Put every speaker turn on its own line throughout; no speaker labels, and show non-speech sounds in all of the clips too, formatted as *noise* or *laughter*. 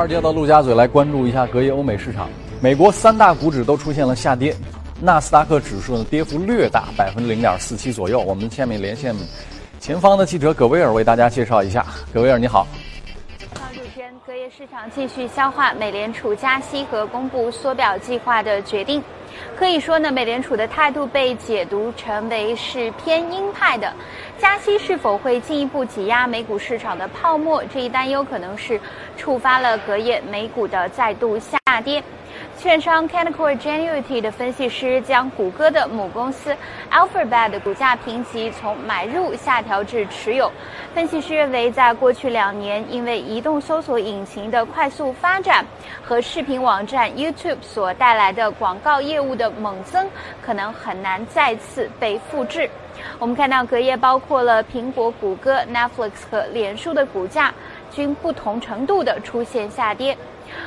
二阶到陆家嘴来关注一下隔夜欧美市场。美国三大股指都出现了下跌，纳斯达克指数呢跌幅略大，百分之零点四七左右。我们下面连线前方的记者葛威尔为大家介绍一下。葛威尔，你好。
持人，隔夜市场继续消化美联储加息和公布缩表计划的决定。可以说呢，美联储的态度被解读成为是偏鹰派的。加息是否会进一步挤压美股市场的泡沫？这一担忧可能是触发了隔夜美股的再度下跌。券商 Canaccord Genuity 的分析师将谷歌的母公司 Alphabet 的股价评级从买入下调至持有。分析师认为，在过去两年，因为移动搜索引擎的快速发展和视频网站 YouTube 所带来的广告业务的猛增，可能很难再次被复制。我们看到隔夜包括了苹果、谷歌、Netflix 和脸书的股价均不同程度的出现下跌。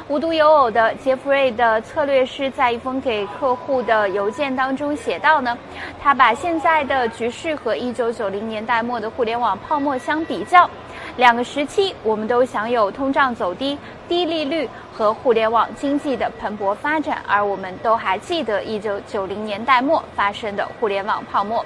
无独有偶的，杰弗瑞的策略师在一封给客户的邮件当中写道呢，他把现在的局势和1990年代末的互联网泡沫相比较，两个时期我们都享有通胀走低、低利率和互联网经济的蓬勃发展，而我们都还记得1990年代末发生的互联网泡沫。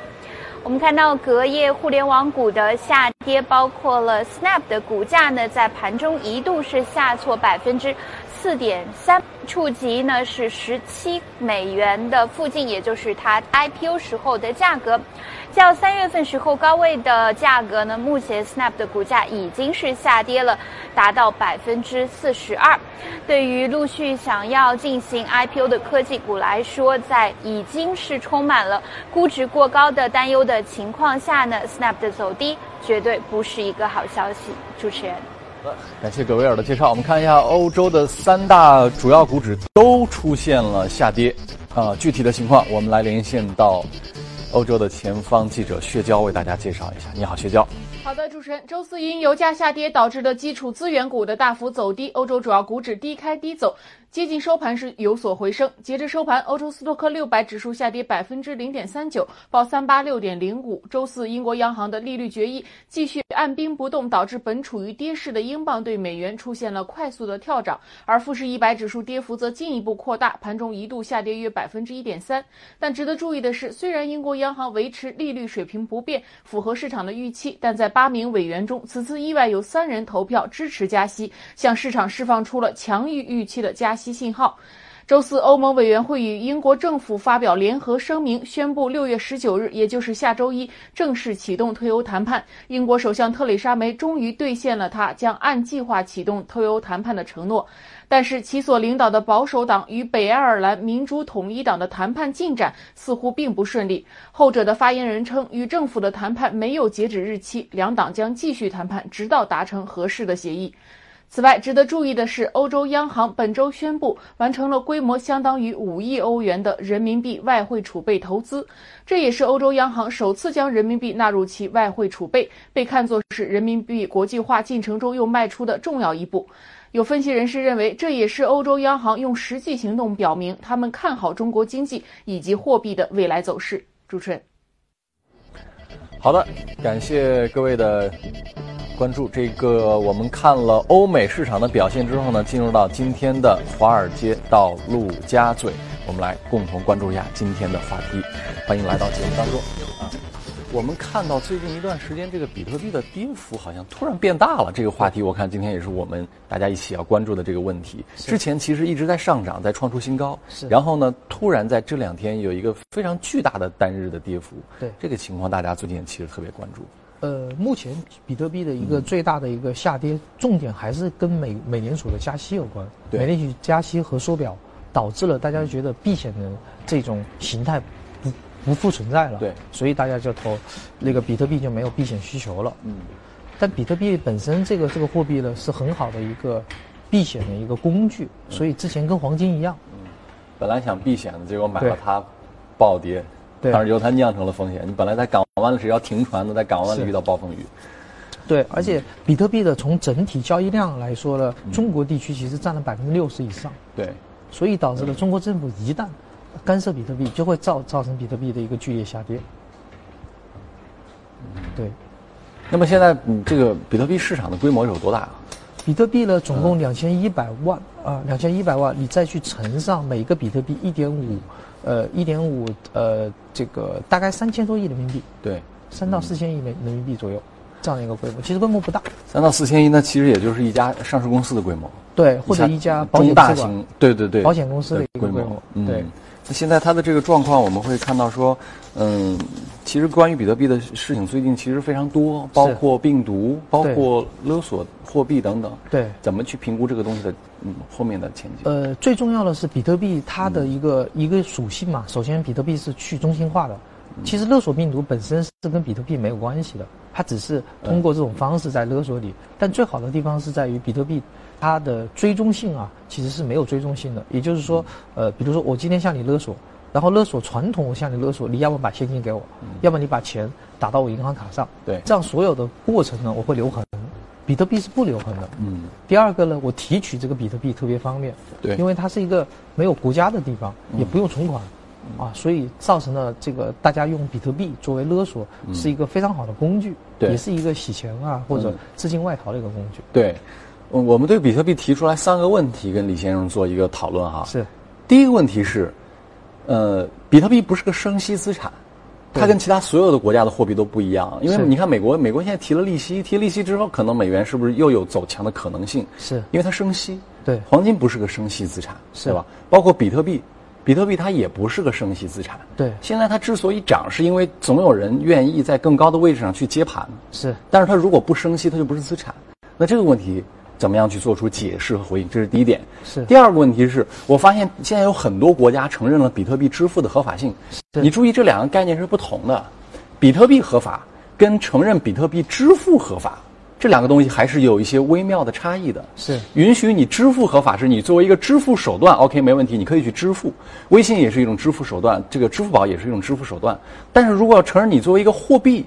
我们看到隔夜互联网股的下跌，包括了 Snap 的股价呢，在盘中一度是下挫百分之四点三，触及呢是十七美元的附近，也就是它 IPO 时候的价格。较三月份时候高位的价格呢，目前 Snap 的股价已经是下跌了，达到百分之四十二。对于陆续想要进行 IPO 的科技股来说，在已经是充满了估值过高的担忧的情况下呢，Snap 的走低绝对不是一个好消息。主持人，
呃，感谢葛威尔的介绍。我们看一下欧洲的三大主要股指都出现了下跌，啊，具体的情况我们来连线到。欧洲的前方记者薛娇为大家介绍一下。你好，薛娇。
好的，主持人，周四因油价下跌导致的基础资源股的大幅走低，欧洲主要股指低开低走。接近收盘时有所回升。截至收盘，欧洲斯托克六百指数下跌百分之零点三九，报三八六点零五。周四，英国央行的利率决议继续按兵不动，导致本处于跌势的英镑对美元出现了快速的跳涨。而富时一百指数跌幅则进一步扩大，盘中一度下跌约百分之一点三。但值得注意的是，虽然英国央行维持利率水平不变，符合市场的预期，但在八名委员中，此次意外有三人投票支持加息，向市场释放出了强于预期的加息。信号。周四，欧盟委员会与英国政府发表联合声明，宣布六月十九日，也就是下周一，正式启动退欧谈判。英国首相特蕾莎梅终于兑现了她将按计划启动退欧谈判的承诺，但是其所领导的保守党与北爱尔兰民主统一党的谈判进展似乎并不顺利。后者的发言人称，与政府的谈判没有截止日期，两党将继续谈判，直到达成合适的协议。此外，值得注意的是，欧洲央行本周宣布完成了规模相当于五亿欧元的人民币外汇储备投资，这也是欧洲央行首次将人民币纳入其外汇储备，被看作是人民币国际化进程中又迈出的重要一步。有分析人士认为，这也是欧洲央行用实际行动表明他们看好中国经济以及货币的未来走势。主持人，
好的，感谢各位的。关注这个，我们看了欧美市场的表现之后呢，进入到今天的华尔街到陆家嘴，我们来共同关注一下今天的话题。欢迎来到节目当中啊！我们看到最近一段时间，这个比特币的跌幅好像突然变大了。这个话题，我看今天也是我们大家一起要关注的这个问题。之前其实一直在上涨，在创出新高，然后呢，突然在这两天有一个非常巨大的单日的跌幅。
对
这个情况，大家最近其实特别关注。
呃，目前比特币的一个最大的一个下跌，重点还是跟美美联储的加息有关。美联储加息和缩表，导致了大家觉得避险的这种形态不不复存在了。
对，
所以大家就投那个比特币就没有避险需求了。嗯，但比特币本身这个这个货币呢，是很好的一个避险的一个工具。所以之前跟黄金一样，
嗯，本来想避险的，结果买了它暴跌。但是由它酿成了风险。你本来在港湾是要停船的，在港湾里遇到暴风雨。
对，而且比特币的从整体交易量来说呢，中国地区其实占了百分之六十以上。
对，
所以导致了中国政府一旦干涉比特币，就会造造成比特币的一个剧烈下跌。对。
那么现在，嗯，这个比特币市场的规模有多大？啊？
比特币呢，总共两千一百万啊，两千一百万，你再去乘上每个比特币一点五，呃，一点五，呃，这个大概三千多亿人民币，
对，
三到四千亿美人民币左右，这样的一个规模，其实规模不大。
三到四千亿，那其实也就是一家上市公司的规模，
对，或者一家保险
中大型，对对对，
保险公司的一个
规
模，对。
那现在它的这个状况，我们会看到说，嗯，其实关于比特币的事情最近其实非常多，包括病毒，包括勒索货币等等。
对，
怎么去评估这个东西的嗯后面的前景？
呃，最重要的是比特币它的一个一个属性嘛。首先，比特币是去中心化的。其实勒索病毒本身是跟比特币没有关系的，它只是通过这种方式在勒索你。但最好的地方是在于比特币。它的追踪性啊，其实是没有追踪性的。也就是说，呃，比如说我今天向你勒索，然后勒索传统，我向你勒索，你要么把现金给我，要么你把钱打到我银行卡上。
对，
这样所有的过程呢，我会留痕。比特币是不留痕的。嗯。第二个呢，我提取这个比特币特别方便。
对。
因为它是一个没有国家的地方，也不用存款，啊，所以造成了这个大家用比特币作为勒索是一个非常好的工具，也是一个洗钱啊或者资金外逃的一个工具。
对。我们对比特币提出来三个问题，跟李先生做一个讨论哈。
是，
第一个问题是，呃，比特币不是个生息资产，它跟其他所有的国家的货币都不一样。因为你看美国，美国现在提了利息，提利息之后，可能美元是不是又有走强的可能性？
是，
因为它生息。
对，
黄金不是个生息资产，是吧？包括比特币，比特币它也不是个生息资产。
对，
现在它之所以涨，是因为总有人愿意在更高的位置上去接盘。
是，
但是它如果不生息，它就不是资产。那这个问题。怎么样去做出解释和回应？这是第一点。
是。
第二个问题是我发现现在有很多国家承认了比特币支付的合法性。你注意这两个概念是不同的，比特币合法跟承认比特币支付合法这两个东西还是有一些微妙的差异的。
是。
允许你支付合法是你作为一个支付手段，OK 没问题，你可以去支付。微信也是一种支付手段，这个支付宝也是一种支付手段。但是如果要承认你作为一个货币。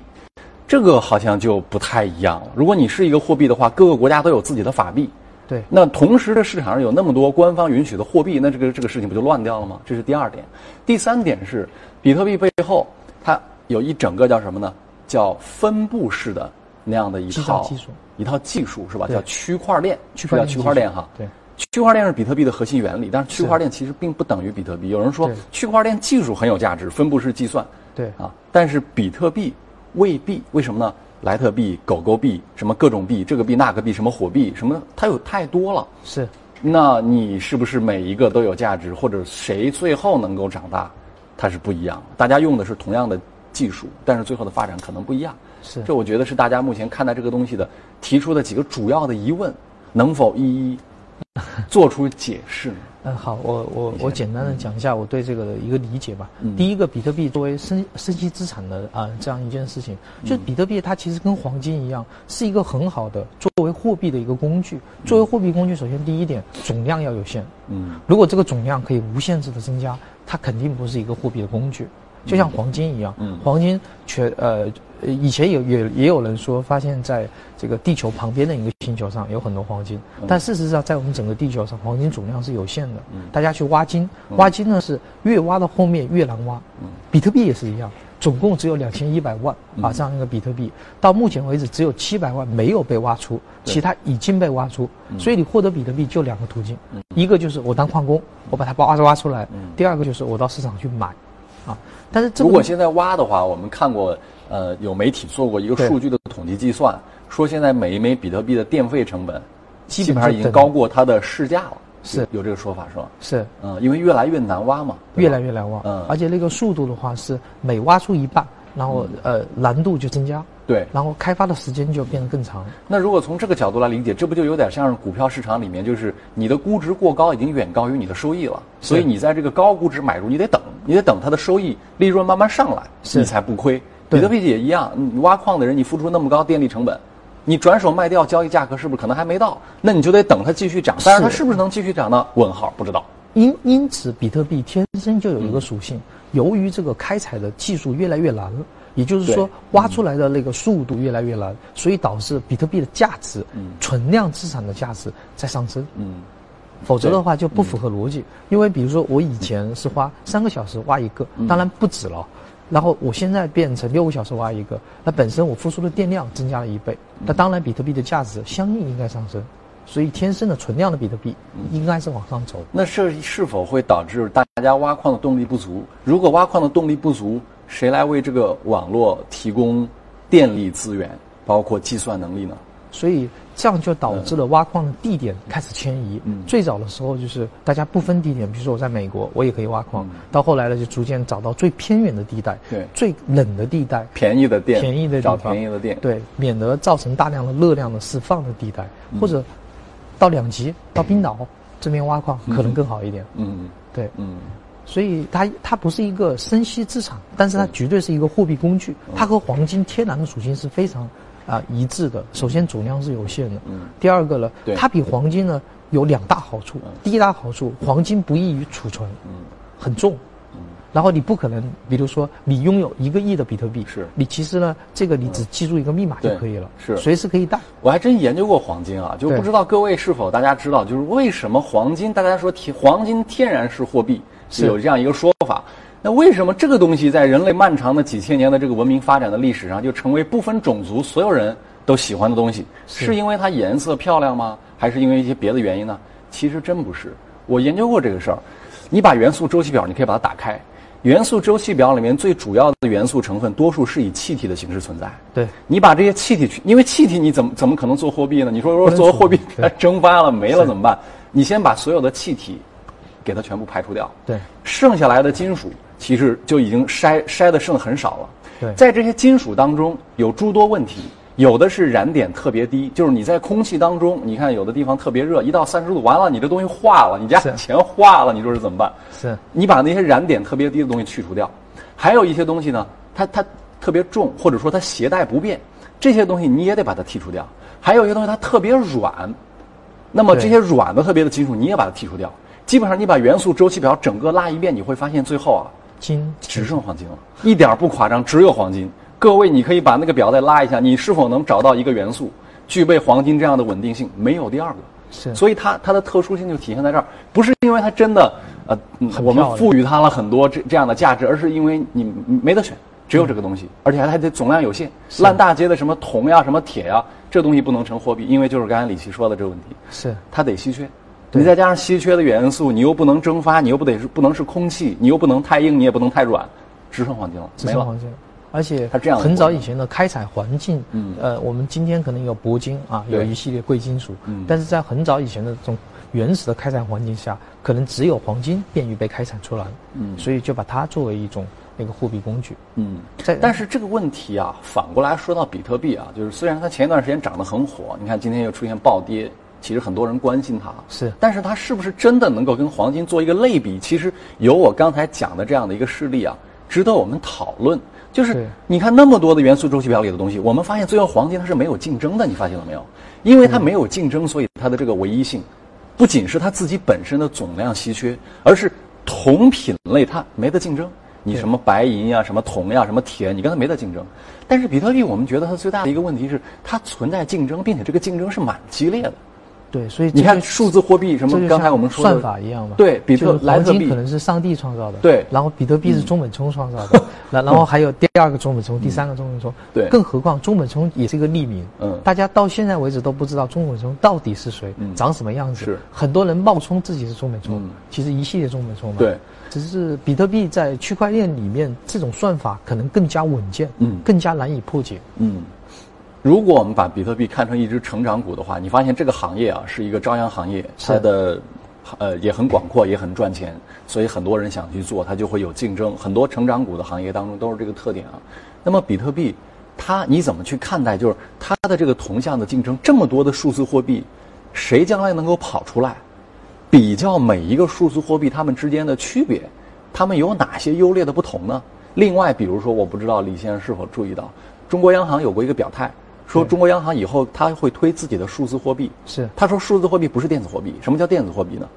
这个好像就不太一样了。如果你是一个货币的话，各个国家都有自己的法币，
对。
那同时的市场上有那么多官方允许的货币，那这个这个事情不就乱掉了吗？这是第二点。第三点是，比特币背后它有一整个叫什么呢？叫分布式的那样的一套
技术，
一套技术是吧？叫区块链，
区块链，
区块链哈。
对。
区块链是比特币的核心原理，但是区块链其实并不等于比特币。有人说区块链技术很有价值，分布式计算，
对
啊，但是比特币未必。为什么呢？莱特币、狗狗币，什么各种币，这个币那个币，什么火币，什么它有太多了。
是，
那你是不是每一个都有价值，或者谁最后能够长大，它是不一样。大家用的是同样的技术，但是最后的发展可能不一样。
是，
这我觉得是大家目前看待这个东西的提出的几个主要的疑问，能否一一做出解释？
嗯，好，我我我简单的讲一下我对这个的一个理解吧。第一个，比特币作为生生息资产的啊这样一件事情，就是比特币它其实跟黄金一样，是一个很好的作为货币的一个工具。作为货币工具，首先第一点，总量要有限。嗯，如果这个总量可以无限制的增加，它肯定不是一个货币的工具。就像黄金一样，黄金全呃。呃，以前有也也有人说，发现在这个地球旁边的一个星球上有很多黄金，但事实上，在我们整个地球上，黄金总量是有限的。大家去挖金，挖金呢是越挖到后面越难挖。比特币也是一样，总共只有两千一百万啊这样一个比特币，到目前为止只有七百万没有被挖出，其他已经被挖出。所以你获得比特币就两个途径，一个就是我当矿工，我把它挖挖出来；第二个就是我到市场去买。啊，但是
如果现在挖的话，我们看过。呃，有媒体做过一个数据的统计计算，说现在每一枚比特币的电费成本，基本上已经高过它的市价了。
是
有这个说法是吧？
是，
嗯，因为越来越难挖嘛，
越来越难挖。嗯，而且那个速度的话是每挖出一半，然后呃难度就增加。
对，
然后开发的时间就变得更长。
那如果从这个角度来理解，这不就有点像是股票市场里面，就是你的估值过高，已经远高于你的收益了，所以你在这个高估值买入，你得等，你得等它的收益利润慢慢上来，你才不亏。比特币也一样，你挖矿的人，你付出那么高电力成本，你转手卖掉，交易价格是不是可能还没到？那你就得等它继续涨。但是它是不是能继续涨呢？问号，不知道。
因因此，比特币天生就有一个属性，由于这个开采的技术越来越难，也就是说挖出来的那个速度越来越难，所以导致比特币的价值，存量资产的价值在上升。嗯，否则的话就不符合逻辑。因为比如说我以前是花三个小时挖一个，当然不止了。然后我现在变成六个小时挖一个，那本身我付出的电量增加了一倍，那当然比特币的价值相应应该上升，所以天生的存量的比特币应该是往上走。
那这是否会导致大家挖矿的动力不足？如果挖矿的动力不足，谁来为这个网络提供电力资源，包括计算能力呢？
所以这样就导致了挖矿的地点开始迁移。嗯，最早的时候就是大家不分地点，比如说我在美国，我也可以挖矿。到后来呢，就逐渐找到最偏远的地带，
对，
最冷的地带，
便宜的电，
便宜的
找便宜的电，
对，免得造成大量的热量的释放的地带，或者到两极，到冰岛这边挖矿可能更好一点。嗯，对，嗯，所以它它不是一个生息资产，但是它绝对是一个货币工具。它和黄金天然的属性是非常啊一致的。首先总量是有限的，嗯，第二个呢，它比黄金呢有两大好处。第一大好处，黄金不易于储存，嗯，很重。然后你不可能，比如说你拥有一个亿的比特币，
是
你其实呢，这个你只记住一个密码就可以了，
是
随时可以带。
我还真研究过黄金啊，就不知道各位是否大家知道，就是为什么黄金？大家说天黄金天然是货币，是有这样一个说法。那为什么这个东西在人类漫长的几千年的这个文明发展的历史上，就成为不分种族所有人都喜欢的东西？是因为它颜色漂亮吗？还是因为一些别的原因呢？其实真不是。我研究过这个事儿，你把元素周期表，你可以把它打开。元素周期表里面最主要的元素成分，多数是以气体的形式存在。
对，
你把这些气体去，因为气体你怎么怎么可能做货币呢？你说如果做货币它 *laughs* 蒸发了没了怎么办？你先把所有的气体给它全部排除掉。
对，
剩下来的金属其实就已经筛筛的剩的很少了。
对，
在这些金属当中有诸多问题。有的是燃点特别低，就是你在空气当中，你看有的地方特别热，一到三十度，完了你这东西化了，你家钱化了，你说是怎么办？
是，
你把那些燃点特别低的东西去除掉，还有一些东西呢，它它特别重，或者说它携带不便，这些东西你也得把它剔除掉。还有一些东西它特别软，那么这些软的特别的金属你也把它剔除掉。基本上你把元素周期表整个拉一遍，你会发现最后啊，
金
只剩黄金了，一点不夸张，只有黄金。各位，你可以把那个表再拉一下，你是否能找到一个元素具备黄金这样的稳定性？没有第二个。
是，
所以它它的特殊性就体现在这儿，不是因为它真的呃，我们赋予它了很多这这样的价值，而是因为你没得选，只有这个东西，而且还还得总量有限。烂大街的什么铜呀、什么铁呀，这东西不能成货币，因为就是刚才李琦说的这个问题。
是，
它得稀缺。你再加上稀缺的元素，你又不能蒸发，你又不得是不能是空气，你又不能太硬，你也不能太软，只剩黄金了，没了。
而且它这样很早以前的开采环境，呃，我们今天可能有铂金啊，有一系列贵金属，但是在很早以前的这种原始的开采环境下，可能只有黄金便于被开采出来，嗯，所以就把它作为一种那个货币工具，
嗯，在但是这个问题啊，反过来说到比特币啊，就是虽然它前一段时间涨得很火，你看今天又出现暴跌，其实很多人关心它，
是，
但是它是不是真的能够跟黄金做一个类比？其实有我刚才讲的这样的一个事例啊，值得我们讨论。就是你看那么多的元素周期表里的东西，我们发现最后黄金它是没有竞争的，你发现了没有？因为它没有竞争，所以它的这个唯一性，不仅是它自己本身的总量稀缺，而是同品类它没得竞争。你什么白银呀、什么铜呀、什么铁，你跟它没得竞争。但是比特币，我们觉得它最大的一个问题是它存在竞争，并且这个竞争是蛮激烈的。
对，所以
你看数字货币什么？刚才我们说
的算法一样嘛？
对，比特
黄金可能是上帝创造的，
对。
然后比特币是中本聪创造的，*laughs* 然然后还有第二个中本聪，第三个中本聪，
对。
更何况中本聪也是一个匿名，嗯。大家到现在为止都不知道中本聪到底是谁，嗯长什么样子。
是。
很多人冒充自己是中本聪，其实一系列中本聪嘛。
对。
只是比特币在区块链里面这种算法可能更加稳健，嗯，更加难以破解，嗯。
如果我们把比特币看成一只成长股的话，你发现这个行业啊是一个朝阳行业，它的呃也很广阔，也很赚钱，所以很多人想去做，它就会有竞争。很多成长股的行业当中都是这个特点啊。那么比特币，它你怎么去看待？就是它的这个同向的竞争，这么多的数字货币，谁将来能够跑出来？比较每一个数字货币它们之间的区别，它们有哪些优劣的不同呢？另外，比如说，我不知道李先生是否注意到，中国央行有过一个表态。说中国央行以后他会推自己的数字货币，
是。
他说数字货币不是电子货币，什么叫电子货币呢？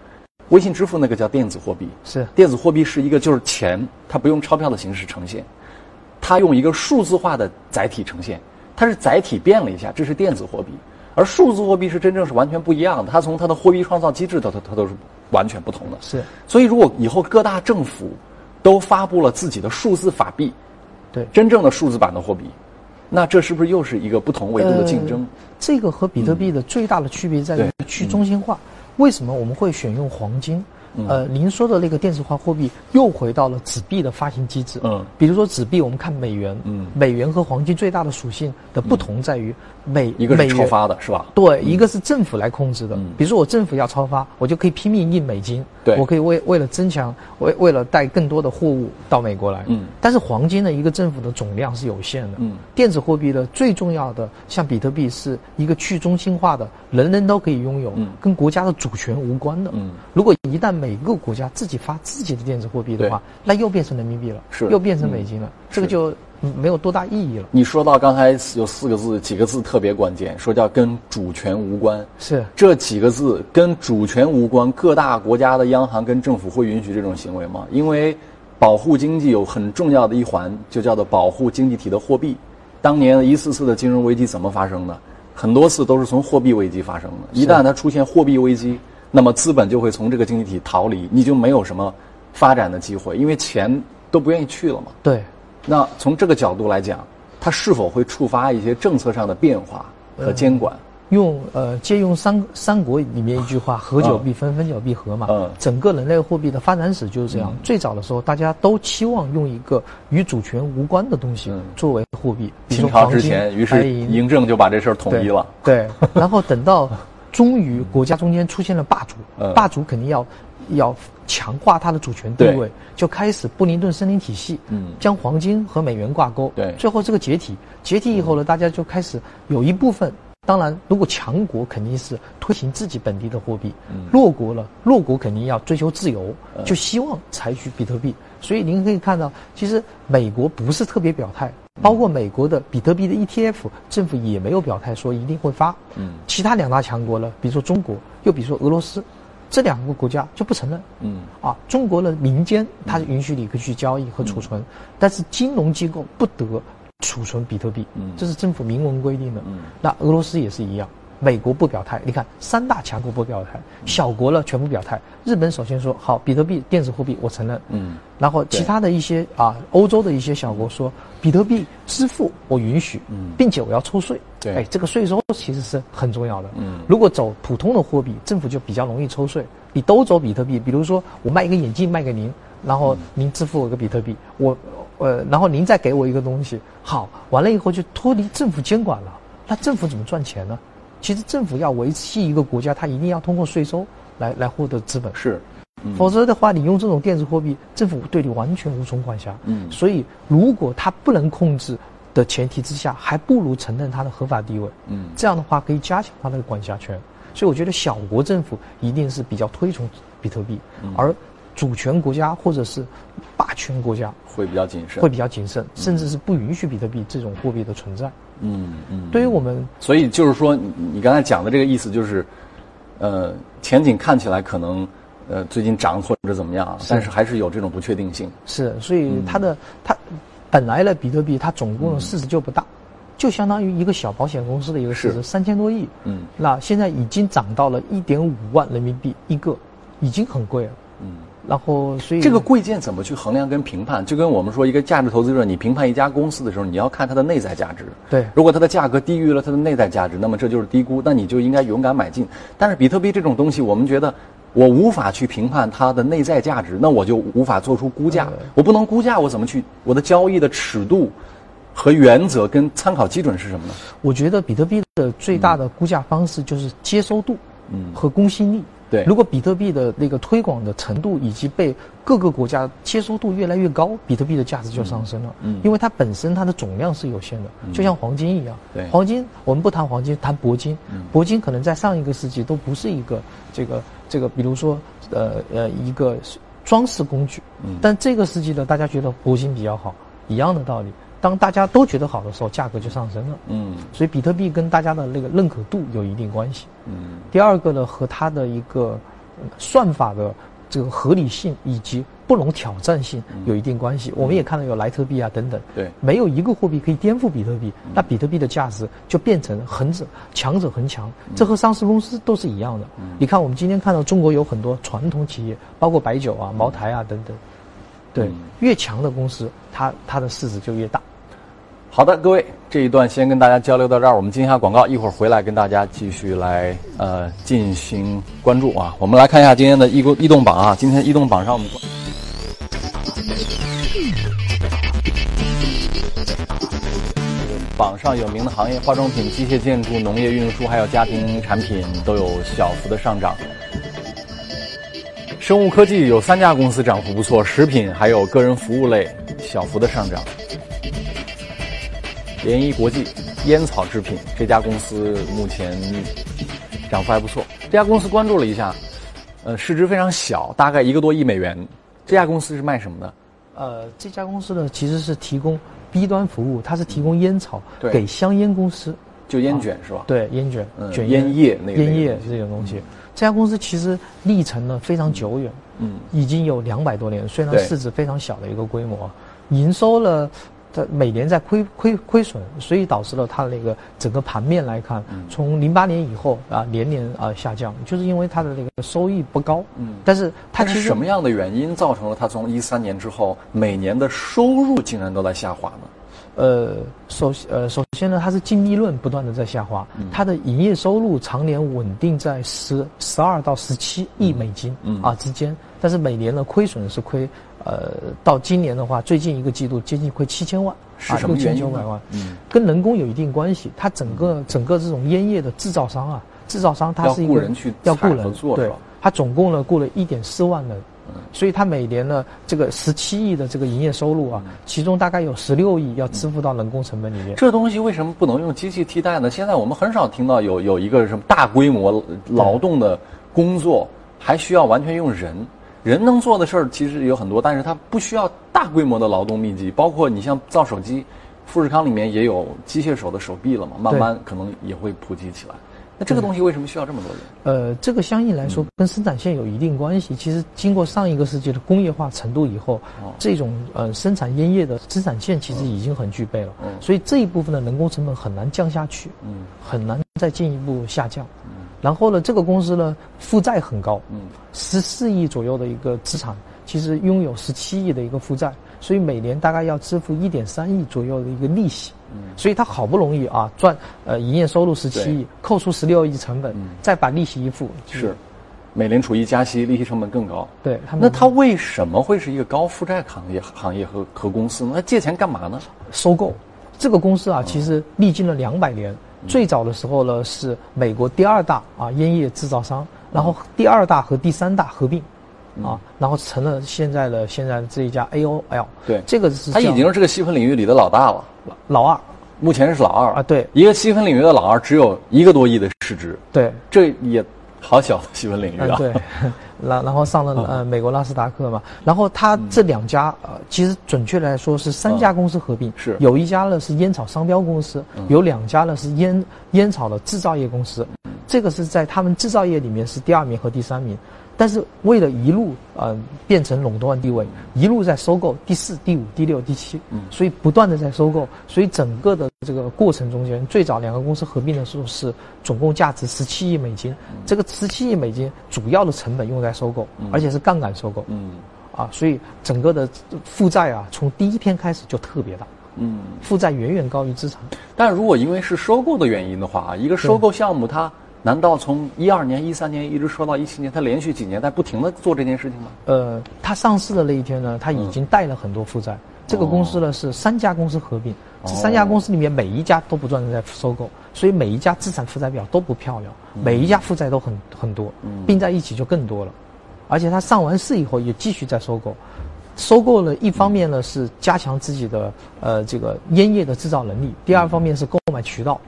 微信支付那个叫电子货币，
是。
电子货币是一个就是钱，它不用钞票的形式呈现，它用一个数字化的载体呈现，它是载体变了一下，这是电子货币，而数字货币是真正是完全不一样的，它从它的货币创造机制，它它它都是完全不同的，
是。
所以如果以后各大政府都发布了自己的数字法币，
对。
真正的数字版的货币。那这是不是又是一个不同维度的竞争？
这个和比特币的最大的区别在于去中心化。为什么我们会选用黄金？呃，您说的那个电子化货币又回到了纸币的发行机制。嗯，比如说纸币，我们看美元。嗯，美元和黄金最大的属性的不同在于，美
一个是超发的是吧？
对，一个是政府来控制的。比如说我政府要超发，我就可以拼命印美金。
对，
我可以为为了增强，为为了带更多的货物到美国来。嗯，但是黄金的一个政府的总量是有限的。嗯，电子货币的最重要的，像比特币是一个去中心化的，人人都可以拥有，跟国家的主权无关的。嗯，如果一旦每个国家自己发自己的电子货币的话，那又变成人民币了，
是
又变成美金了，这个就没有多大意义了。
你说到刚才有四个字，几个字特别关键，说叫跟主权无关。
是
这几个字跟主权无关，各大国家的央行跟政府会允许这种行为吗？因为保护经济有很重要的一环，就叫做保护经济体的货币。当年一次次的金融危机怎么发生的？很多次都是从货币危机发生的。一旦它出现货币危机。那么资本就会从这个经济体逃离，你就没有什么发展的机会，因为钱都不愿意去了嘛。
对。
那从这个角度来讲，它是否会触发一些政策上的变化和监管？
用呃借用三三国里面一句话：“ *laughs* 合久必分，分久必合”嘛。嗯。整个人类货币的发展史就是这样。最早的时候，大家都期望用一个与主权无关的东西作为货币。
清朝之前，于是嬴政就把这事儿统一了。
对。*laughs* 然后等到。终于，国家中间出现了霸主，霸主肯定要要强化它的主权地位，就开始布林顿森林体系，将黄金和美元挂钩。最后这个解体，解体以后呢，大家就开始有一部分，当然，如果强国肯定是推行自己本地的货币，弱国了，弱国肯定要追求自由，就希望采取比特币。所以您可以看到，其实美国不是特别表态。包括美国的比特币的 ETF，政府也没有表态说一定会发。嗯，其他两大强国呢，比如说中国，又比如说俄罗斯，这两个国家就不承认。嗯，啊，中国的民间它是允许你可以去交易和储存，但是金融机构不得储存比特币。嗯，这是政府明文规定的。嗯，那俄罗斯也是一样。美国不表态，你看三大强国不表态，小国了全部表态。日本首先说好，比特币电子货币我承认。嗯，然后其他的一些啊，欧洲的一些小国说，比特币支付我允许，并且我要抽税。
对，
哎，这个税收其实是很重要的。嗯，如果走普通的货币，政府就比较容易抽税。你都走比特币，比如说我卖一个眼镜卖给您，然后您支付我个比特币，我呃，然后您再给我一个东西，好，完了以后就脱离政府监管了。那政府怎么赚钱呢？其实政府要维系一个国家，它一定要通过税收来来获得资本。
是，
否则的话，你用这种电子货币，政府对你完全无从管辖。嗯，所以如果它不能控制的前提之下，还不如承认它的合法地位。嗯，这样的话可以加强它的管辖权。所以我觉得小国政府一定是比较推崇比特币，而主权国家或者是霸权国家
会比较谨慎，
会比较谨慎，甚至是不允许比特币这种货币的存在。嗯嗯，对于我们，
所以就是说，你你刚才讲的这个意思就是，呃，前景看起来可能，呃，最近涨或者怎么样，但是还是有这种不确定性。
是，所以它的它本来呢，比特币它总共的市值就不大，就相当于一个小保险公司的一个市值三千多亿。嗯，那现在已经涨到了一点五万人民币一个，已经很贵了。嗯。然后，所以
这个贵贱怎么去衡量跟评判，就跟我们说一个价值投资者，你评判一家公司的时候，你要看它的内在价值。
对，
如果它的价格低于了它的内在价值，那么这就是低估，那你就应该勇敢买进。但是比特币这种东西，我们觉得我无法去评判它的内在价值，那我就无法做出估价。我不能估价，我怎么去？我的交易的尺度和原则跟参考基准是什么呢？
我觉得比特币的最大的估价方式就是接收度，嗯，和公信力。
对，
如果比特币的那个推广的程度以及被各个国家接收度越来越高，比特币的价值就上升了。嗯，因为它本身它的总量是有限的，就像黄金一样。
对，
黄金我们不谈黄金，谈铂金。嗯，铂金可能在上一个世纪都不是一个这个这个，比如说呃呃一个装饰工具。嗯，但这个世纪呢，大家觉得铂金比较好，一样的道理。当大家都觉得好的时候，价格就上升了。嗯，所以比特币跟大家的那个认可度有一定关系。嗯，第二个呢，和它的一个算法的这个合理性以及不容挑战性有一定关系。我们也看到有莱特币啊等等。
对，
没有一个货币可以颠覆比特币，那比特币的价值就变成恒者强者恒强。这和上市公司都是一样的。你看，我们今天看到中国有很多传统企业，包括白酒啊、茅台啊等等。对，越强的公司，它它的市值就越大。
好的，各位，这一段先跟大家交流到这儿，我们进一下广告，一会儿回来跟大家继续来呃进行关注啊。我们来看一下今天的异动异动榜啊，今天异动榜上我们。榜上有名的行业，化妆品、机械建筑、农业运输，还有家庭产品都有小幅的上涨。生物科技有三家公司涨幅不错，食品还有个人服务类小幅的上涨。联谊国际烟草制品这家公司目前涨幅还不错。这家公司关注了一下，呃，市值非常小，大概一个多亿美元。这家公司是卖什么的？
呃，这家公司呢其实是提供 B 端服务，它是提供烟草给香烟公司，
就烟卷是吧？
对，烟卷、卷
烟叶那个
烟叶这种东西。这家公司其实历程呢非常久远，嗯，已经有两百多年，虽然市值非常小的一个规模，营收了。它每年在亏亏亏损，所以导致了它的那个整个盘面来看，从零八年以后啊，年年啊下降，就是因为它的那个收益不高。嗯，但是它其实
什么样的原因造成了它从一三年之后每年的收入竟然都在下滑呢？
呃，首呃首先呢，它是净利润不断的在下滑，它的营业收入常年稳定在十十二到十七亿美金啊之间，但是每年的亏损是亏。呃，到今年的话，最近一个季度接近亏七千万，
啊，六
千九百万，嗯，跟人工有一定关系。它整个整个这种烟叶的制造商啊，制造商它是一个要雇人
做，
对，他总共呢雇了一点四万人，所以他每年呢这个十七亿的这个营业收入啊，其中大概有十六亿要支付到人工成本里面。
这东西为什么不能用机器替代呢？现在我们很少听到有有一个什么大规模劳动的工作还需要完全用人。人能做的事儿其实有很多，但是它不需要大规模的劳动密集。包括你像造手机，富士康里面也有机械手的手臂了嘛，慢慢可能也会普及起来。那这个东西为什么需要这么多人？
呃，这个相应来说跟生产线有一定关系。其实经过上一个世纪的工业化程度以后，这种呃生产烟叶的生产线其实已经很具备了，所以这一部分的人工成本很难降下去，嗯，很难再进一步下降。然后呢，这个公司呢负债很高，嗯，十四亿左右的一个资产，其实拥有十七亿的一个负债，所以每年大概要支付一点三亿左右的一个利息，嗯，所以他好不容易啊赚呃营业收入十七亿，扣除十六亿成本，再把利息一付，
是，美联储一加息，利息成本更高，
对，
那他为什么会是一个高负债行业行业和和公司呢？那借钱干嘛呢？
收购，这个公司啊，其实历经了两百年。最早的时候呢，是美国第二大啊烟叶制造商，然后第二大和第三大合并，啊，然后成了现在的现在这一家 AOL。
对，
这个是
他已经是这个细分领域里的老大了，
老二，
目前是老二
啊。对，
一个细分领域的老二只有一个多亿的市值。
对，
这也好小的细分领域啊。
对。*laughs* 然然后上了呃美国纳斯达克嘛，然后它这两家呃其实准确来说是三家公司合并，
是。
有一家呢是烟草商标公司，有两家呢是烟烟草的制造业公司，这个是在他们制造业里面是第二名和第三名。但是为了一路呃变成垄断地位，一路在收购第四、第五、第六、第七，所以不断的在收购，所以整个的这个过程中间，最早两个公司合并的时候是总共价值十七亿美金，这个十七亿美金主要的成本用在收购，而且是杠杆收购，啊，所以整个的负债啊从第一天开始就特别大，嗯。负债远远高于资产。
但如果因为是收购的原因的话，一个收购项目它。难道从一二年、一三年一直说到一七年，他连续几年在不停的做这件事情吗？
呃，他上市的那一天呢，他已经带了很多负债。这个公司呢是三家公司合并，这三家公司里面每一家都不断的在收购，所以每一家资产负债表都不漂亮，每一家负债都很很多，并在一起就更多了。而且他上完市以后也继续在收购，收购了一方面呢是加强自己的呃这个烟叶的制造能力，第二方面是购买渠道。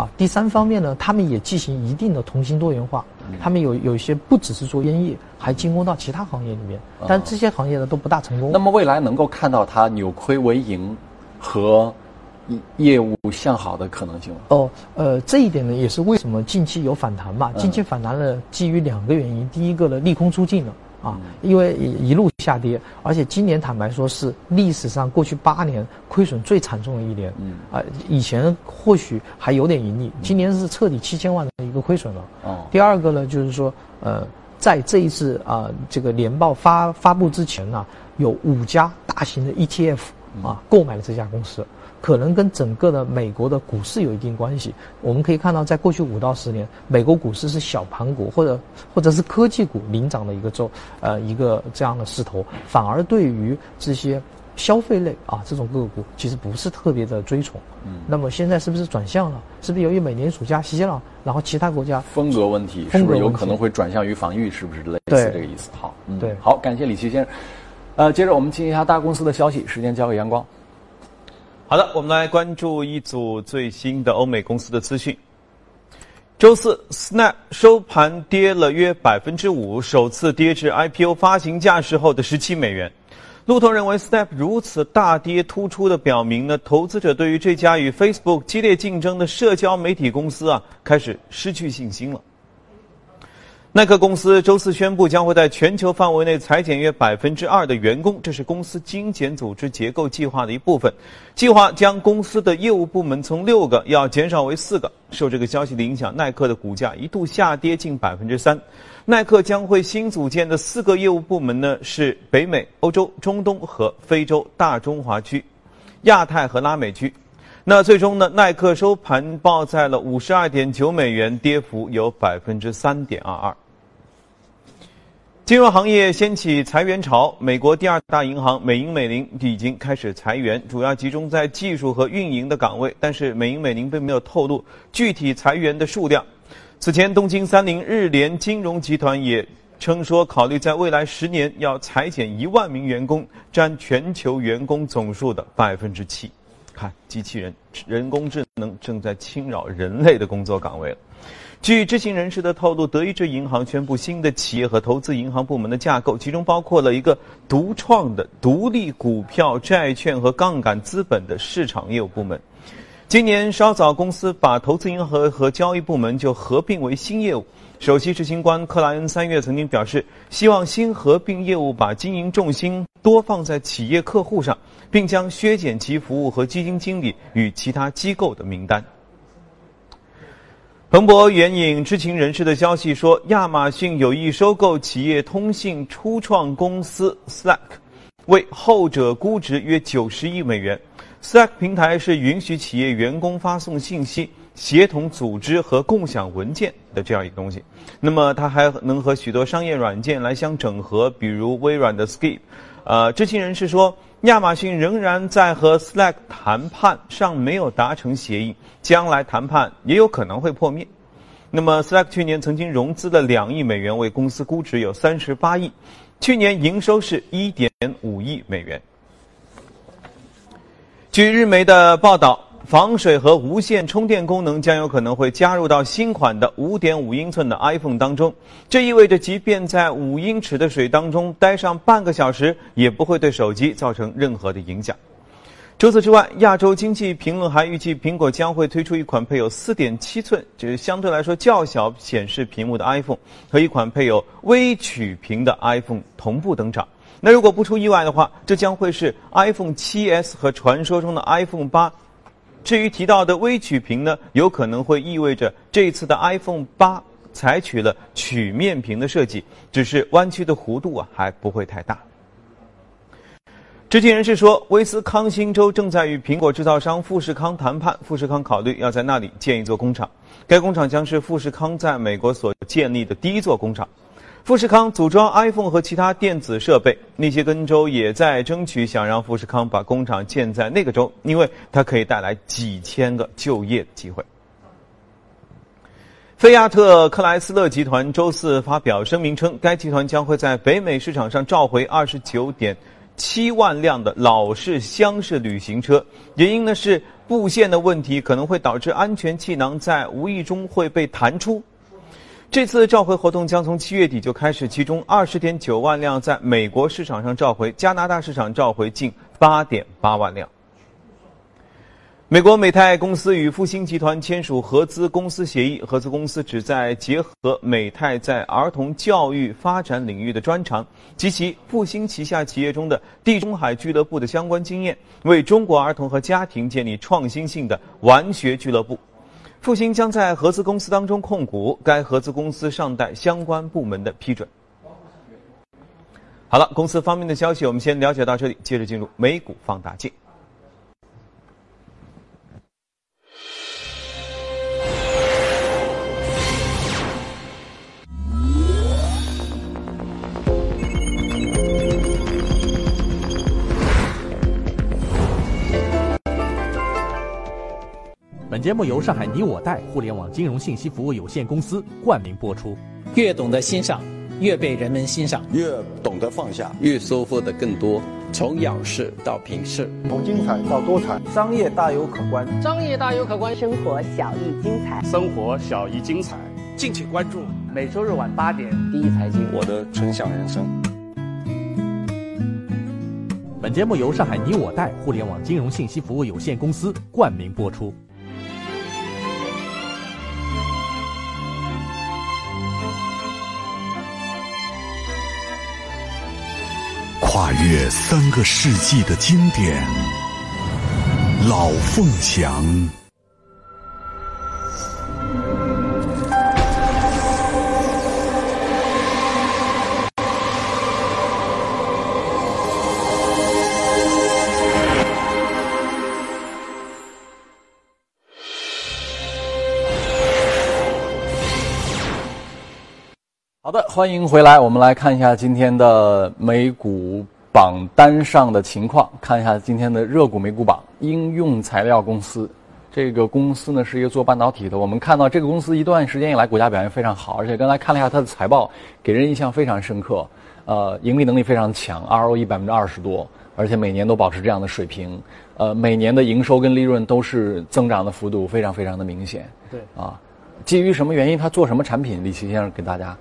啊，第三方面呢，他们也进行一定的同心多元化，他们有有一些不只是做烟叶，还进攻到其他行业里面，但这些行业呢都不大成功。
那么未来能够看到它扭亏为盈和业务向好的可能性吗？
哦，呃，这一点呢也是为什么近期有反弹嘛？近期反弹了，基于两个原因，第一个呢利空出尽了。啊，因为一路下跌，而且今年坦白说是历史上过去八年亏损最惨重的一年。嗯，啊，以前或许还有点盈利，今年是彻底七千万的一个亏损了。哦。第二个呢，就是说，呃，在这一次啊这个年报发发布之前呢，有五家大型的 ETF 啊购买了这家公司，可能跟整个的美国的股市有一定关系。我们可以看到，在过去五到十年，美国股市是小盘股或者或者是科技股领涨的一个周，呃，一个这样的势头，反而对于这些消费类啊这种个股，其实不是特别的追崇。嗯，那么现在是不是转向了？是不是由于美联储加息了，然后其他国家
风格问题是不是有可能会转向于防御？是不是类似这个意思？好，嗯
对，
好，感谢李琦先生。呃，接着我们听一下大公司的消息，时间交给阳光。
好的，我们来关注一组最新的欧美公司的资讯。周四，Snap 收盘跌了约百分之五，首次跌至 IPO 发行价时候的十七美元。路透认为，Snap 如此大跌，突出的表明呢，投资者对于这家与 Facebook 激烈竞争的社交媒体公司啊，开始失去信心了。耐克公司周四宣布，将会在全球范围内裁减约百分之二的员工，这是公司精简组织结构计划的一部分。计划将公司的业务部门从六个要减少为四个。受这个消息的影响，耐克的股价一度下跌近百分之三。耐克将会新组建的四个业务部门呢，是北美、欧洲、中东和非洲大中华区、亚太和拉美区。那最终呢？耐克收盘报在了五十二点九美元，跌幅有百分之三点二二。金融行业掀起裁员潮，美国第二大银行美银美林已经开始裁员，主要集中在技术和运营的岗位，但是美银美林并没有透露具体裁员的数量。此前，东京三菱日联金融集团也称说，考虑在未来十年要裁减一万名员工，占全球员工总数的百分之七。看，机器人、人工智能正在侵扰人类的工作岗位了。据知情人士的透露，德意志银行宣布新的企业和投资银行部门的架构，其中包括了一个独创的独立股票、债券和杠杆资本的市场业务部门。今年稍早，公司把投资银行和交易部门就合并为新业务。首席执行官克莱恩三月曾经表示，希望新合并业务把经营重心多放在企业客户上，并将削减其服务和基金经理与其他机构的名单。彭博援引知情人士的消息说，亚马逊有意收购企业通信初创公司 Slack，为后者估值约九十亿美元。Slack 平台是允许企业员工发送信息。协同组织和共享文件的这样一个东西，那么它还能和许多商业软件来相整合，比如微软的 Skype。呃，知情人士说，亚马逊仍然在和 Slack 谈判，尚没有达成协议，将来谈判也有可能会破灭。那么 Slack 去年曾经融资了两亿美元，为公司估值有三十八亿，去年营收是一点五亿美元。据日媒的报道。防水和无线充电功能将有可能会加入到新款的5.5英寸的 iPhone 当中，这意味着即便在五英尺的水当中待上半个小时，也不会对手机造成任何的影响。除此之外，亚洲经济评论还预计苹果将会推出一款配有4.7寸，就是相对来说较小显示屏幕的 iPhone 和一款配有微曲屏的 iPhone 同步登场。那如果不出意外的话，这将会是 iPhone 7s 和传说中的 iPhone 8。至于提到的微曲屏呢，有可能会意味着这次的 iPhone 八采取了曲面屏的设计，只是弯曲的弧度啊还不会太大。知情人士说，威斯康星州正在与苹果制造商富士康谈判，富士康考虑要在那里建一座工厂，该工厂将是富士康在美国所建立的第一座工厂。富士康组装 iPhone 和其他电子设备，密歇根州也在争取想让富士康把工厂建在那个州，因为它可以带来几千个就业机会。菲亚特克莱斯勒集团周四发表声明称，该集团将会在北美市场上召回二十九点七万辆的老式厢式旅行车，原因呢是布线的问题可能会导致安全气囊在无意中会被弹出。这次召回活动将从七月底就开始，其中二十点九万辆在美国市场上召回，加拿大市场召回近八点八万辆。美国美泰公司与复星集团签署合资公司协议，合资公司旨在结合美泰在儿童教育发展领域的专长及其复星旗下企业中的地中海俱乐部的相关经验，为中国儿童和家庭建立创新性的玩学俱乐部。复兴将在合资公司当中控股，该合资公司尚待相关部门的批准。好了，公司方面的消息我们先了解到这里，接着进入美股放大镜。
本节目由上海你我贷互联网金融信息服务有限公司冠名播出。
越懂得欣赏，越被人们欣赏；
越懂得放下，
越收获的更多。从仰视到平视，
从精彩到多彩，
商业大有可观，
商业大有可观，
生活小亦精彩，
生活小亦精彩。
敬请关注
每周日晚八点
第一财经，
我的纯享人生。
本节目由上海你我贷互联网金融信息服务有限公司冠名播出。
跨越三个世纪的经典，《老凤祥》。
好的，欢迎回来。我们来看一下今天的美股榜单上的情况，看一下今天的热股美股榜。应用材料公司，这个公司呢是一个做半导体的。我们看到这个公司一段时间以来股价表现非常好，而且刚才看了一下它的财报，给人印象非常深刻。呃，盈利能力非常强，ROE 百分之二十多，而且每年都保持这样的水平。呃，每年的营收跟利润都是增长的幅度非常非常的明显。
对
啊，基于什么原因？它做什么产品？李奇先生给大家。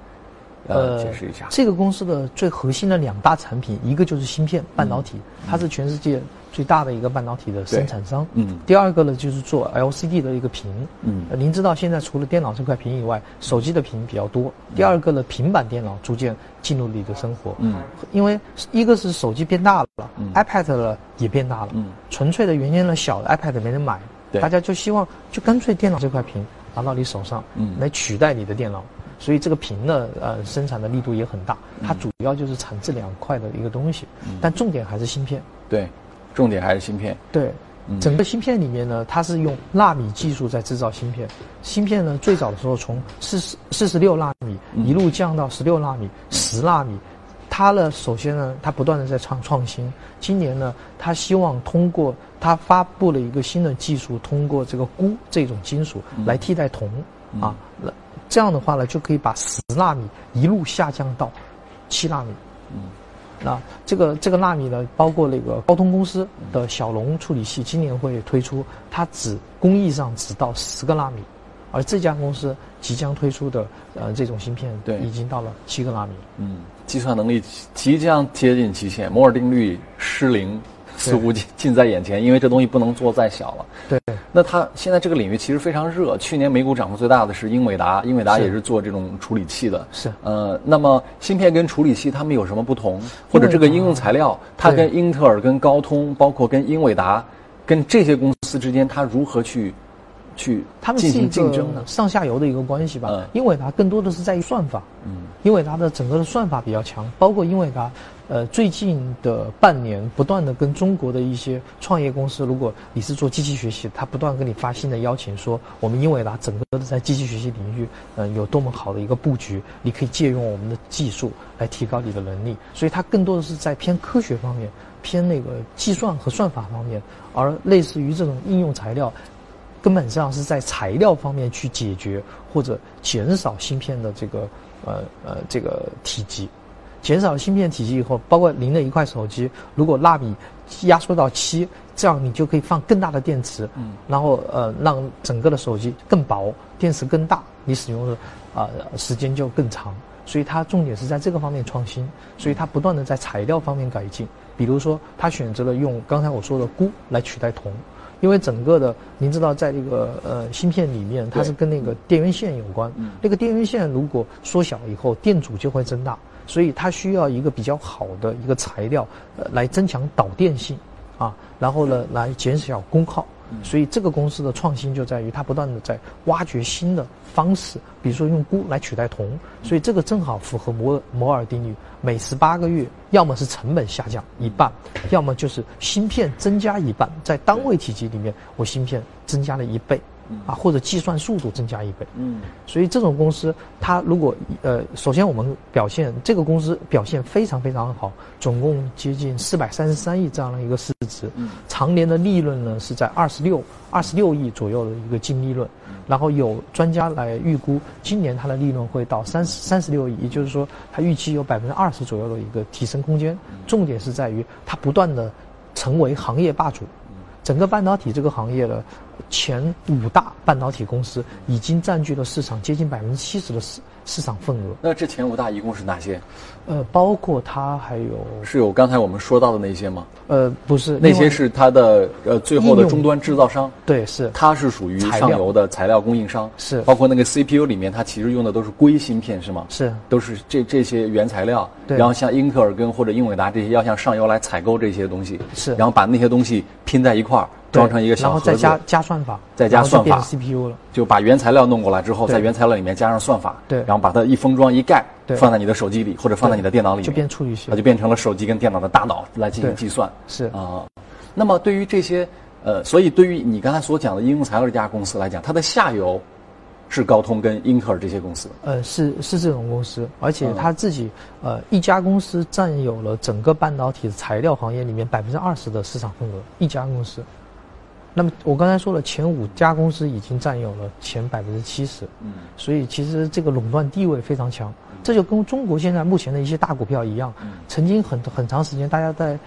呃，解释一下，
这个公司的最核心的两大产品，一个就是芯片半导体，它是全世界最大的一个半导体的生产商。嗯，第二个呢就是做 LCD 的一个屏。嗯，您知道现在除了电脑这块屏以外，手机的屏比较多。第二个呢，平板电脑逐渐进入你的生活。嗯，因为一个是手机变大了，iPad 了也变大了。嗯，纯粹的原先的，小的 iPad 没人买，大家就希望就干脆电脑这块屏拿到你手上，嗯，来取代你的电脑。所以这个屏呢，呃，生产的力度也很大，它主要就是产这两块的一个东西，但重点还是芯片。
对，重点还是芯片。
对，整个芯片里面呢，它是用纳米技术在制造芯片。芯片呢，最早的时候从四十四十六纳米一路降到十六纳米、十纳米，它呢，首先呢，它不断的在创创新。今年呢，它希望通过它发布了一个新的技术，通过这个钴这种金属来替代铜啊。那这样的话呢，就可以把十纳米一路下降到七纳米。嗯，那这个这个纳米呢，包括那个高通公司的小龙处理器，今年会推出，它只工艺上只到十个纳米，而这家公司即将推出的呃这种芯片，
对，
已经到了七个纳米。
嗯，计算能力即将接近极限，摩尔定律失灵。似乎近近在眼前，因为这东西不能做再小了。
对，
那它现在这个领域其实非常热。去年美股涨幅最大的是英伟达，英伟达也是做这种处理器的。
是，
呃，那么芯片跟处理器它们有什么不同？或者这个应用材料，它跟英特尔、跟高通，包括跟英伟达，跟这些公司之间，它如何去去进行竞争的？
上下游的一个关系吧。嗯，英伟达更多的是在于算法。嗯，英伟达的整个的算法比较强，包括英伟达。呃，最近的半年，不断的跟中国的一些创业公司，如果你是做机器学习，他不断跟你发新的邀请，说我们英伟达整个的在机器学习领域，嗯，有多么好的一个布局，你可以借用我们的技术来提高你的能力。所以它更多的是在偏科学方面，偏那个计算和算法方面，而类似于这种应用材料，根本上是在材料方面去解决或者减少芯片的这个呃呃这个体积。减少芯片体积以后，包括您的一块手机，如果纳米压缩到七，这样你就可以放更大的电池，嗯，然后呃让整个的手机更薄，电池更大，你使用的啊时间就更长。所以它重点是在这个方面创新，所以它不断的在材料方面改进。比如说，它选择了用刚才我说的钴来取代铜，因为整个的您知道，在这个呃芯片里面，它是跟那个电源线有关，那个电源线如果缩小以后，电阻就会增大。所以它需要一个比较好的一个材料，呃，来增强导电性，啊，然后呢，来减少功耗。所以这个公司的创新就在于它不断的在挖掘新的方式，比如说用钴来取代铜。所以这个正好符合摩摩尔定律，每十八个月，要么是成本下降一半，要么就是芯片增加一半，在单位体积里面，我芯片增加了一倍。啊，或者计算速度增加一倍。
嗯，
所以这种公司，它如果呃，首先我们表现这个公司表现非常非常好，总共接近四百三十三亿这样的一个市值，
嗯，
常年的利润呢是在二十六二十六亿左右的一个净利润，然后有专家来预估今年它的利润会到三十三十六亿，也就是说它预期有百分之二十左右的一个提升空间。重点是在于它不断的成为行业霸主。整个半导体这个行业的前五大半导体公司已经占据了市场接近百分之七十的市市场份额。
那这前五大一共是哪些？
呃，包括它还有
是有刚才我们说到的那些吗？
呃，不是，
那些是它的呃最后的终端制造商。
对，是
它是属于上游的材料供应商。
是，
包括那个 CPU 里面，它其实用的都是硅芯片，是吗？
是，
都是这这些原材料。
对。
然后像英特尔跟或者英伟达这些要向上游来采购这些东西。
是。
然后把那些东西拼在一块儿。装成一个小
盒子，然后再加加算法，
再加算法
，CPU 了，
就把原材料弄过来之后，在原材料里面加上算法，
对，
然后把它一封装一盖，放在你的手机里或者放在你的电脑里，
就变处理器，
它就变成了手机跟电脑的大脑来进行计算，
是
啊。那么对于这些呃，所以对于你刚才所讲的应用材料这家公司来讲，它的下游是高通跟英特尔这些公司，
呃，是是这种公司，而且它自己呃一家公司占有了整个半导体材料行业里面百分之二十的市场份额，一家公司。那么我刚才说了，前五家公司已经占有了前百分之七十，
嗯，
所以其实这个垄断地位非常强。这就跟中国现在目前的一些大股票一样，曾经很很长时间大家在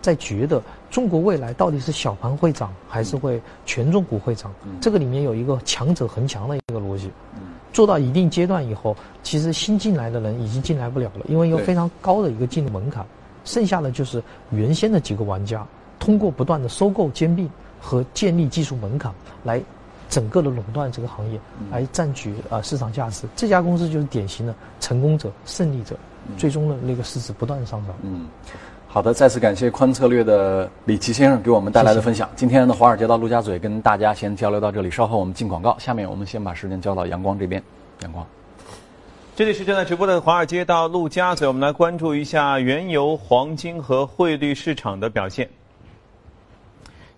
在觉得中国未来到底是小盘会涨还是会权重股会涨？这个里面有一个强者恒强的一个逻辑。做到一定阶段以后，其实新进来的人已经进来不了了，因为有非常高的一个进入门槛，剩下的就是原先的几个玩家通过不断的收购兼并。和建立技术门槛来整个的垄断这个行业，来占据啊市场价值。这家公司就是典型的成功者、胜利者，最终的那个市值不断上涨。
嗯，好的，再次感谢宽策略的李琦先生给我们带来的分享。今天的华尔街到陆家嘴跟大家先交流到这里，稍后我们进广告。下面我们先把时间交到阳光这边。阳光，
这里是正在直播的华尔街到陆家嘴，我们来关注一下原油、黄金和汇率市场的表现。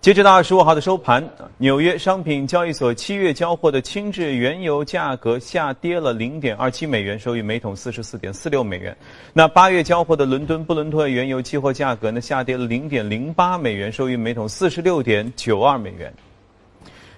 截止到二十五号的收盘，纽约商品交易所七月交货的轻质原油价格下跌了零点二七美元，收于每桶四十四点四六美元。那八月交货的伦敦布伦特原油期货价格呢，下跌了零点零八美元，收于每桶四十六点九二美元。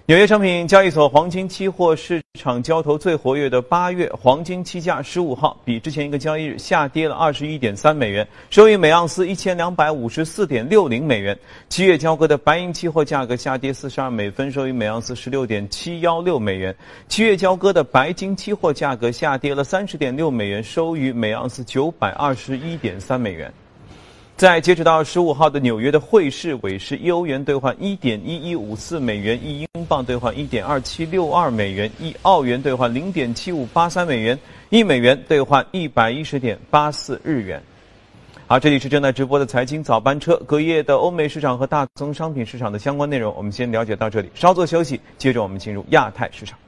纽约商品交易所黄金期货市场交投最活跃的八月黄金期价，十五号比之前一个交易日下跌了二十一点三美元，收于每盎司一千两百五十四点六零美元。七月交割的白银期货价格下跌四十二美分，收于每盎司十六点七幺六美元。七月交割的白金期货价格下跌了三十点六美元，收于每盎司九百二十一点三美元。在截止到十五号的纽约的汇市尾市，一欧元兑换一点一一五四美元，一英镑兑换一点二七六二美元，一澳元兑换零点七五八三美元，一美元兑换一百一十点八四日元。好，这里是正在直播的财经早班车，隔夜的欧美市场和大宗商品市场的相关内容，我们先了解到这里，稍作休息，接着我们进入亚太市场。